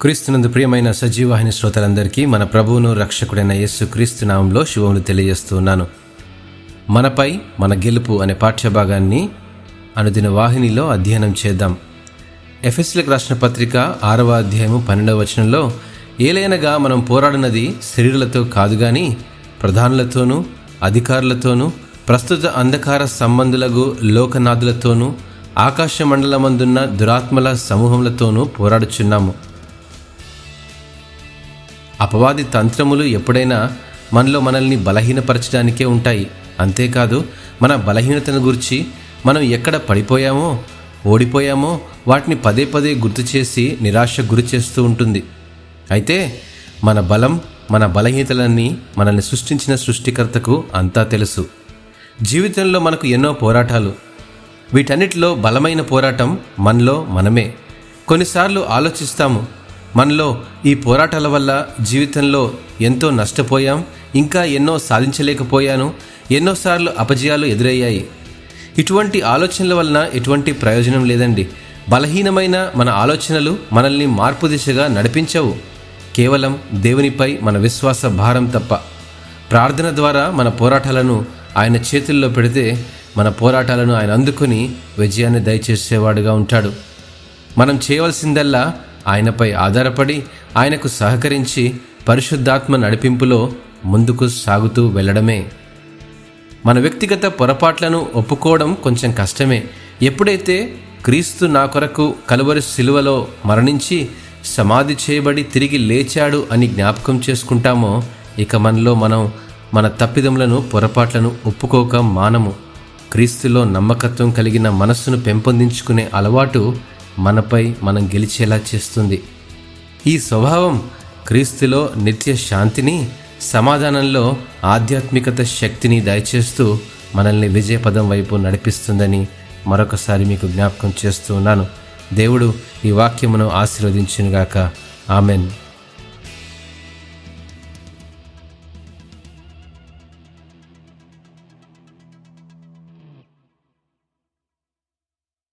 క్రీస్తునందు ప్రియమైన సజీవాహిని శ్రోతలందరికీ మన ప్రభువును రక్షకుడైన యేసు క్రీస్తు నామంలో శుభములు తెలియజేస్తున్నాను మనపై మన గెలుపు అనే పాఠ్యభాగాన్ని అనుదిన వాహినిలో అధ్యయనం చేద్దాం. ఎఫ్ఎస్లకు రాసిన పత్రిక ఆరవ అధ్యాయము పన్నెండవ వచనంలో ఏలైనగా మనం పోరాడినది శరీరులతో కాదు కానీ ప్రధానులతోనూ అధికారులతోనూ ప్రస్తుత అంధకార సంబంధులకు లోకనాథులతోనూ ఆకాశ మండలమందున్న దురాత్మల సమూహములతోనూ పోరాడుచున్నాము. అపవాది తంత్రములు ఎప్పుడైనా మనలో మనల్ని బలహీనపరచడానికే ఉంటాయి. అంతేకాదు మన బలహీనతను గురించి మనం ఎక్కడ పడిపోయామో ఓడిపోయామో వాటిని పదే పదే గుర్తు చేసి నిరాశ గురి చేస్తూ ఉంటుంది. అయితే మన బలం మన బలహీనతలన్నీ మనల్ని సృష్టించిన సృష్టికర్తకు అంతా తెలుసు. జీవితంలో మనకు ఎన్నో పోరాటాలు. వీటన్నిటిలో బలమైన పోరాటం మనలో మనమే. కొన్నిసార్లు ఆలోచిస్తాము మనలో ఈ పోరాటాల వల్ల జీవితంలో ఎంతో నష్టపోయాం ఇంకా ఎన్నో సాధించలేకపోయాను ఎన్నోసార్లు అపజయాలు ఎదురయ్యాయి. ఇటువంటి ఆలోచనల వలన ఎటువంటి ప్రయోజనం లేదండి. బలహీనమైన మన ఆలోచనలు మనల్ని మార్పు దిశగా నడిపించవు. కేవలం దేవునిపై మన విశ్వాస భారం తప్ప. ప్రార్థన ద్వారా మన పోరాటాలను ఆయన చేతుల్లో పెడితే మన పోరాటాలను ఆయన అందుకుని విజయాన్ని దయచేసేవాడుగా ఉంటాడు. మనం చేయవలసిందల్లా ఆయనపై ఆధారపడి ఆయనకు సహకరించి పరిశుద్ధాత్మ నడిపింపులో ముందుకు సాగుతూ వెళ్ళడమే. మన వ్యక్తిగత పొరపాట్లను ఒప్పుకోవడం కొంచెం కష్టమే. ఎప్పుడైతే క్రీస్తు నా కొరకు కలువరి శిలువలో మరణించి సమాధి చేయబడి తిరిగి లేచాడు అని జ్ఞాపకం చేసుకుంటామో ఇక మనలో మనం మన తప్పిదములను పొరపాట్లను ఒప్పుకోక మానము. క్రీస్తులో నమ్మకత్వం కలిగిన మనస్సును పెంపొందించుకునే అలవాటు మనపై మనం గెలిచేలా చేస్తుంది. ఈ స్వభావం క్రీస్తులో నిత్య శాంతిని సమాధానంలో ఆధ్యాత్మికత శక్తిని దయచేస్తూ మనల్ని విజయపదం వైపు నడిపిస్తుందని మరొకసారి మీకు జ్ఞాపకం చేస్తూ ఉన్నాను. దేవుడు ఈ వాక్యమును ఆశీర్వదించునుగాక. ఆమెన్.